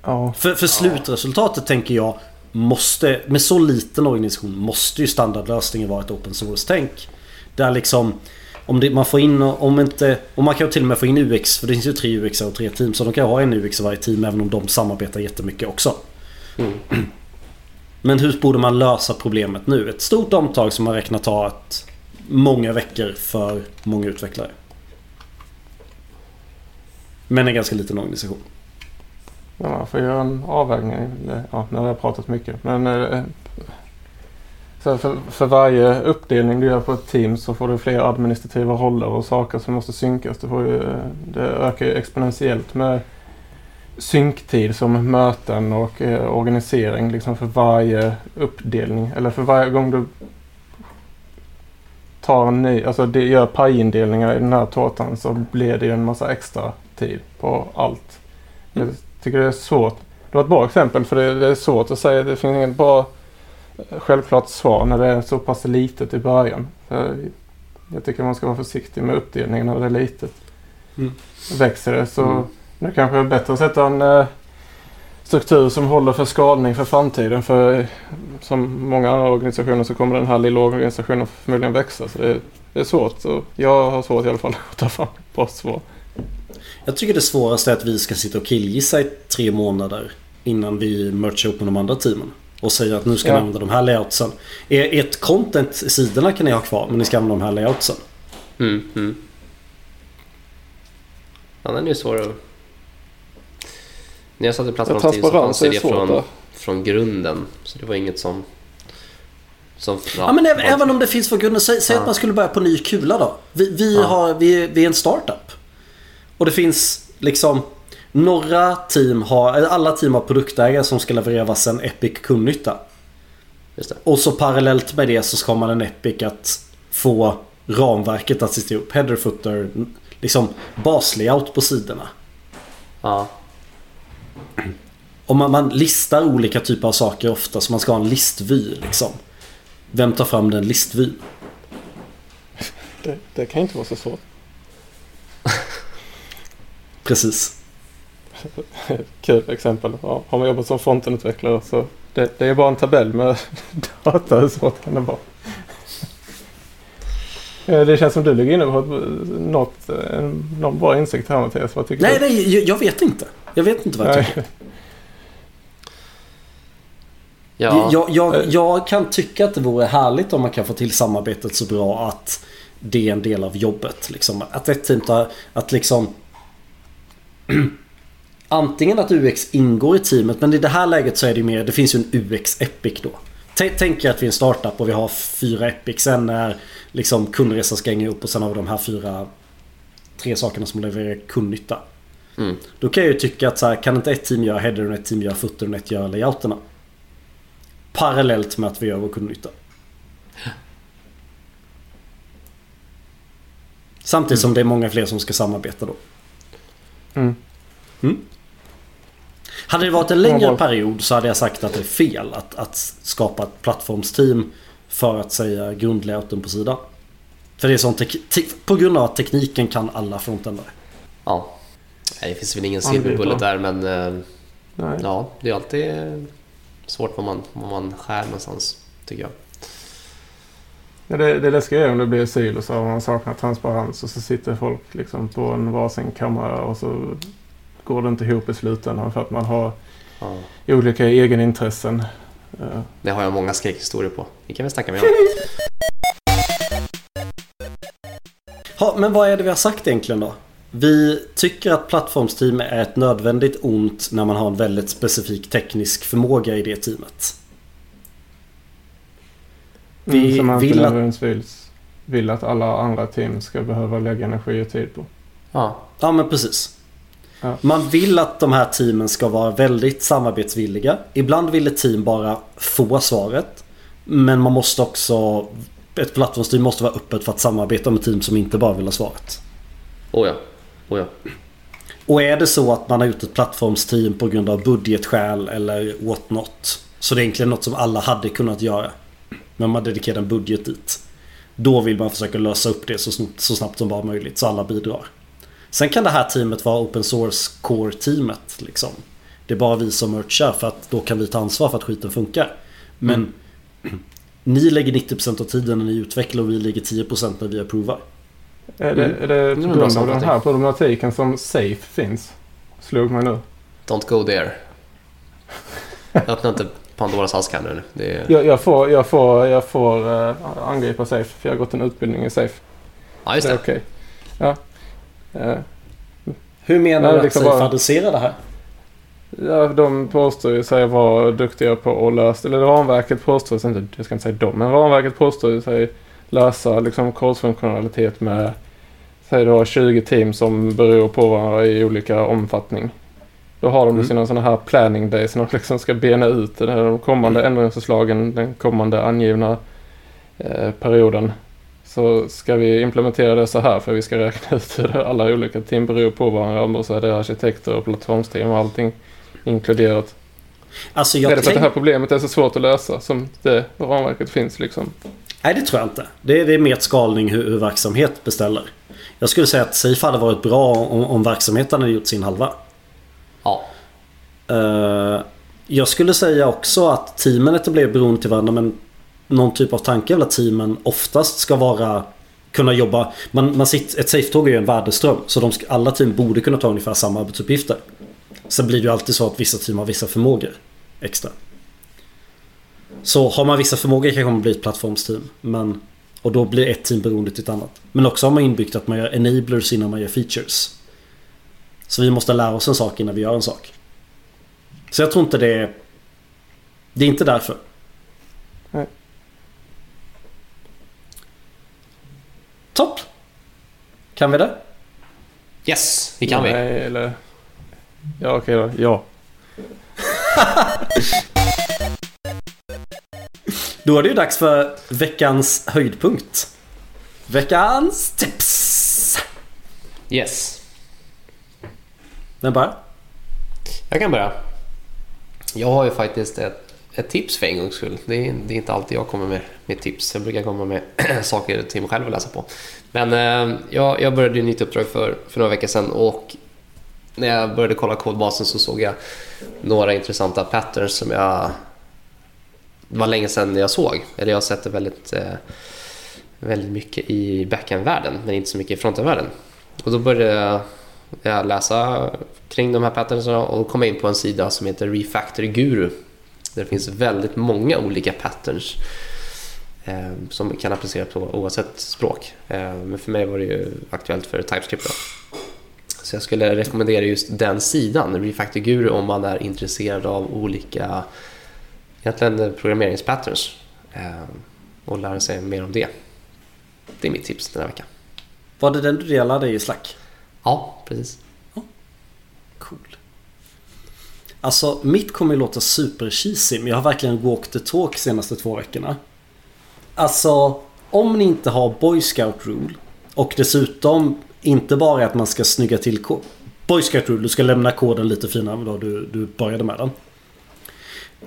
Ja. För, för slutresultatet tänker jag måste, med så liten organisation måste ju standardlösningen vara ett open source-tänk. Där liksom om det, man får in, om inte, och man kan till och med få in UX, för det finns ju tre UX och tre team. Så de kan ha en UX i varje team även om de samarbetar jättemycket också. Mm. Men hur borde man lösa problemet nu? Ett stort omtag som man räknar ta ett, många veckor för många utvecklare. Men en ganska liten organisation. Ja, man får göra en avvägning. Ja, nu har jag pratat mycket. Men eh, så för, för varje uppdelning du gör på ett team så får du fler administrativa roller och saker som måste synkas. Det, får ju, det ökar ju exponentiellt med synktid som möten och eh, organisering liksom för varje uppdelning. Eller för varje gång du tar en ny, alltså det gör pajindelningar i den här tårtan så blir det ju en massa extra tid på allt. Mm. Tycker det är svårt. Det var ett bra exempel för det, det är svårt att säga. Det finns inget bra självklart svar när det är så pass litet i början. Jag tycker man ska vara försiktig med uppdelningen när det är litet. Mm. Växer det så mm. det kanske är bättre att sätta en eh, struktur som håller för skalning för framtiden. För som många andra organisationer så kommer den här lilla organisationen förmodligen växa. Så det, det är svårt. Och jag har svårt i alla fall att ta fram ett bra svar. Jag tycker det svåraste är att vi ska sitta och killgissa i tre månader innan vi merchar upp med de andra teamen. Och säger att nu ska ja. ni använda de här layoutsen. Ert content, sidorna kan ni ha kvar men ni ska använda de här layoutsen. Mm, mm. Ja, den är ju svår att... När jag satte plattformstid så fanns det från, från grunden. Så det var inget som... som ja, ja men även, även, om det finns från grunden. Säg, säg ja. att man skulle börja på ny kula då. Vi, vi, ja. har, vi, vi är en startup. Och det finns liksom några team har, alla team har produktägare som ska leverera varsin Epic kundnytta. Och så parallellt med det så ska man en Epic att få ramverket att sitta ihop. Header, footer, liksom baslayout på sidorna. Ja. Och man, man, listar olika typer av saker ofta så man ska ha en listvy liksom. Vem tar fram den listvyn? Det, det kan inte vara så svårt. Precis. Kul exempel. Ja, har man jobbat som frontenutvecklare så det, det är bara en tabell med data. Hur svårt kan det vara? Det känns som du ligger inne på något, någon bra insikt här Mattias. Vad tycker nej, du? nej, jag vet inte. Jag vet inte vad jag tycker. Ja. Jag, jag, jag kan tycka att det vore härligt om man kan få till samarbetet så bra att det är en del av jobbet. Liksom. Att ett team tar, att liksom Antingen att UX ingår i teamet men i det här läget så är det mer, det finns ju en UX-epic då. Tänk er att vi är en startup och vi har fyra epics. Sen är liksom kundresan ska hänga upp och sen har vi de här fyra tre sakerna som levererar kundnytta. Mm. Då kan jag ju tycka att så här, kan inte ett team göra headern, ett team göra footern och ett göra layouterna? Parallellt med att vi gör vår kundnytta. Samtidigt som det är många fler som ska samarbeta då. Mm. Mm. Hade det varit en längre period så hade jag sagt att det är fel att, att skapa ett plattformsteam för att säga grundlayouten på sidan. För det är sånt på grund av att tekniken kan alla frontändare. Ja. det finns väl ingen silverbullet där men eh, ja, det är alltid svårt var man, var man skär någonstans tycker jag. Ja, det, det läskiga är om det blir silos och man saknar transparens och så sitter folk liksom på en varsin kammare och så går det inte ihop i slutändan för att man har ja. olika egenintressen. Det har jag många skräckhistorier på. Det kan vi snacka mer om. Ha, men vad är det vi har sagt egentligen då? Vi tycker att plattformsteam är ett nödvändigt ont när man har en väldigt specifik teknisk förmåga i det teamet. Vi mm, som man vill att... Vill, vill att alla andra team ska behöva lägga energi och tid på. Ja, ja men precis. Ja. Man vill att de här teamen ska vara väldigt samarbetsvilliga. Ibland vill ett team bara få svaret. Men man måste också... Ett plattformsteam måste vara öppet för att samarbeta med team som inte bara vill ha svaret. Oh ja. Oh ja. Och är det så att man har gjort ett plattformsteam på grund av budgetskäl eller what not. Så det är egentligen något som alla hade kunnat göra. Men man dedikerar en budget dit. Då vill man försöka lösa upp det så snabbt, så snabbt som bara möjligt så alla bidrar. Sen kan det här teamet vara open source core-teamet. Liksom. Det är bara vi som merchar för att då kan vi ta ansvar för att skiten funkar. Men mm. ni lägger 90% av tiden när ni utvecklar och vi lägger 10% när vi approvar. Är det, är det på grund av den här problematiken som Safe finns? Slog mig nu. Don't go there. Öppna inte Pandoras ask här nu. Det är... jag, jag, får, jag får, jag får uh, angripa Safe för jag har gått en utbildning i Safe. Ja, just det. det okay. ja. Uh, Hur menar du att Safe bara... adresserar det här? Ja, de påstår ju sig vara duktiga på att lösa, eller ramverket påstår sig, jag ska inte säga de, men ramverket påstår sig lösa liksom kodfunktionalitet med säg då 20 team som beror på varandra i olika omfattning. Då har de mm. sina sådana här planning days när de liksom ska bena ut de kommande mm. ändringsförslagen den kommande angivna eh, perioden. Så ska vi implementera det så här för vi ska räkna ut hur alla olika team beror på varandra och så är det arkitekter och plattformsteam och allting inkluderat. Alltså jag är det för att det här problemet är så svårt att lösa som det ramverket finns liksom? Nej, det tror jag inte. Det är, det är mer ett skalning hur, hur verksamhet beställer. Jag skulle säga att Safe hade varit bra om, om verksamheten hade gjort sin halva. Ja. Uh, jag skulle säga också att teamen etablerar beroende till varandra men någon typ av tanke är väl att teamen oftast ska vara kunna jobba. Man, man sitter, ett safe-tåg är ju en värdeström så de ska, alla team borde kunna ta ungefär samma arbetsuppgifter. Sen blir det ju alltid så att vissa team har vissa förmågor extra. Så har man vissa förmågor kanske man blir ett plattformsteam. Men, och då blir ett team beroende till ett annat. Men också har man inbyggt att man gör enablers innan man gör features. Så vi måste lära oss en sak innan vi gör en sak. Så jag tror inte det är... Det är inte därför. Nej. Topp! Kan vi det? Yes, det kan Nej, vi. Eller... Ja, okej då. Ja. Då är det ju dags för veckans höjdpunkt. Veckans tips! Yes. Vem börjar? Jag kan börja. Jag har ju faktiskt ett, ett tips för en gångs skull. Det är, det är, inte alltid jag kommer med, med tips. Jag brukar komma med saker till mig själv att läsa på. Men eh, jag, jag började ett nytt uppdrag för, för några veckor sedan och när jag började kolla kodbasen så såg jag några intressanta patterns som jag det var länge sedan jag såg. Eller jag har sett det väldigt, eh, väldigt mycket i backend-världen men inte så mycket i frontend-världen. Och då började jag Eh, läsa kring de här patternsen och kom in på en sida som heter Refactor Guru. Där det finns väldigt många olika patterns eh, som kan appliceras på oavsett språk. Eh, men för mig var det ju aktuellt för TypeScript. Då. Så jag skulle rekommendera just den sidan, Refactor Guru, om man är intresserad av olika egentligen eh, programmeringspatterns eh, och lära sig mer om det. Det är mitt tips den här veckan. Var det den du delade i Slack? Ja, precis. Ja. Cool. Alltså mitt kommer ju låta super cheesy men jag har verkligen walk the talk senaste två veckorna. Alltså om ni inte har Boy Scout Rule och dessutom inte bara att man ska snygga till kod. Boy Scout Rule, du ska lämna koden lite finare än då du, du började med den.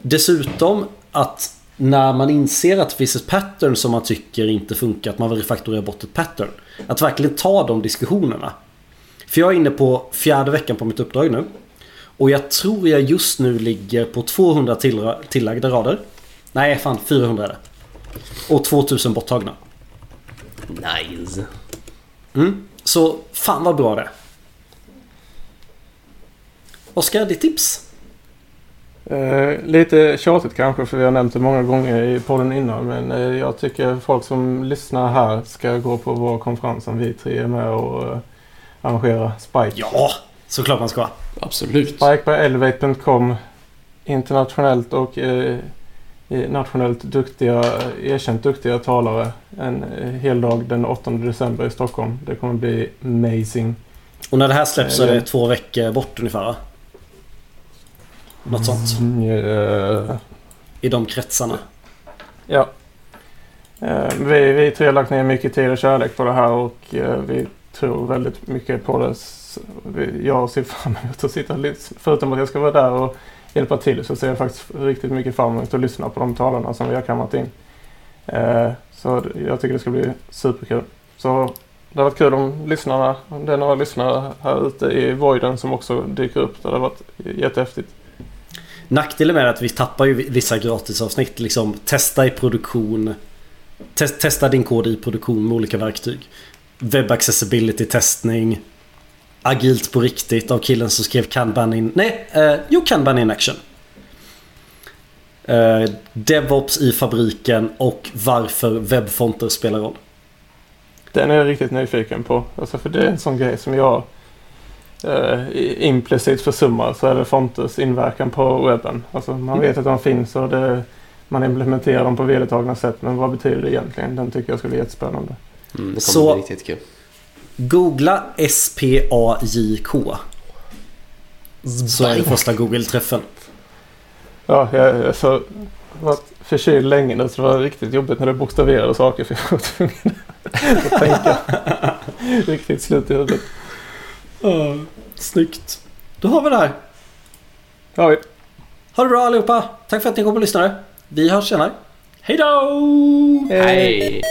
Dessutom att när man inser att det finns ett pattern som man tycker inte funkar, att man vill refaktorera bort ett pattern. Att verkligen ta de diskussionerna. För jag är inne på fjärde veckan på mitt uppdrag nu. Och jag tror jag just nu ligger på 200 tillagda rader. Nej, fan 400 är det. Och 2000 borttagna. Nice. Mm. Så fan vad bra det är. Oskar, ditt tips? Eh, lite tjatigt kanske för vi har nämnt det många gånger i podden innan. Men eh, jag tycker folk som lyssnar här ska gå på vår konferens som vi tre är med och eh, arrangera. Spike. Ja, såklart man ska. Absolut. Spike på elevate.com. Internationellt och eh, nationellt duktiga, erkänt duktiga talare. En eh, hel dag den 8 december i Stockholm. Det kommer bli amazing. Och när det här släpps så är det två veckor bort ungefär Något sånt. Mm, yeah. I de kretsarna. Ja. Eh, vi, vi tre har lagt ner mycket tid och kärlek på det här och eh, vi tror väldigt mycket på det. Jag ser fram emot att sitta Förutom att jag ska vara där och hjälpa till så ser jag faktiskt riktigt mycket fram emot att lyssna på de talarna som vi har kammat in. Eh, så jag tycker det ska bli superkul. Så det har varit kul om lyssnarna, om det är några lyssnare här ute i Voiden som också dyker upp. Det har varit jättehäftigt. Nackdelen med att vi tappar ju vissa gratisavsnitt. Liksom testa i produktion. Test, testa din kod i produktion med olika verktyg. Web accessibility testning. Agilt på riktigt av killen som skrev Kanban in... Nej, eh, jo Kanban in action. Eh, DevOps i fabriken och varför webbfonter spelar roll. Den är jag riktigt nyfiken på. Alltså för det är en sån grej som jag eh, implicit försummar så är det fonters inverkan på webben. Alltså man vet att de finns och det, man implementerar dem på vedertagna sätt. Men vad betyder det egentligen? Den tycker jag skulle bli jättespännande. Mm, det kommer så, bli riktigt kul. Googla S-P-A-J-K. Så är det första Google-träffen. Ja, jag, jag så, varit förkyld länge nu så det var riktigt jobbigt när du bokstaverade saker för jag var tvungen att tänka. riktigt slut i huvudet. Uh, snyggt. Då har vi det här. har vi. Ha det bra allihopa. Tack för att ni kom och lyssnade. Vi hörs senare. Hej då! Hej!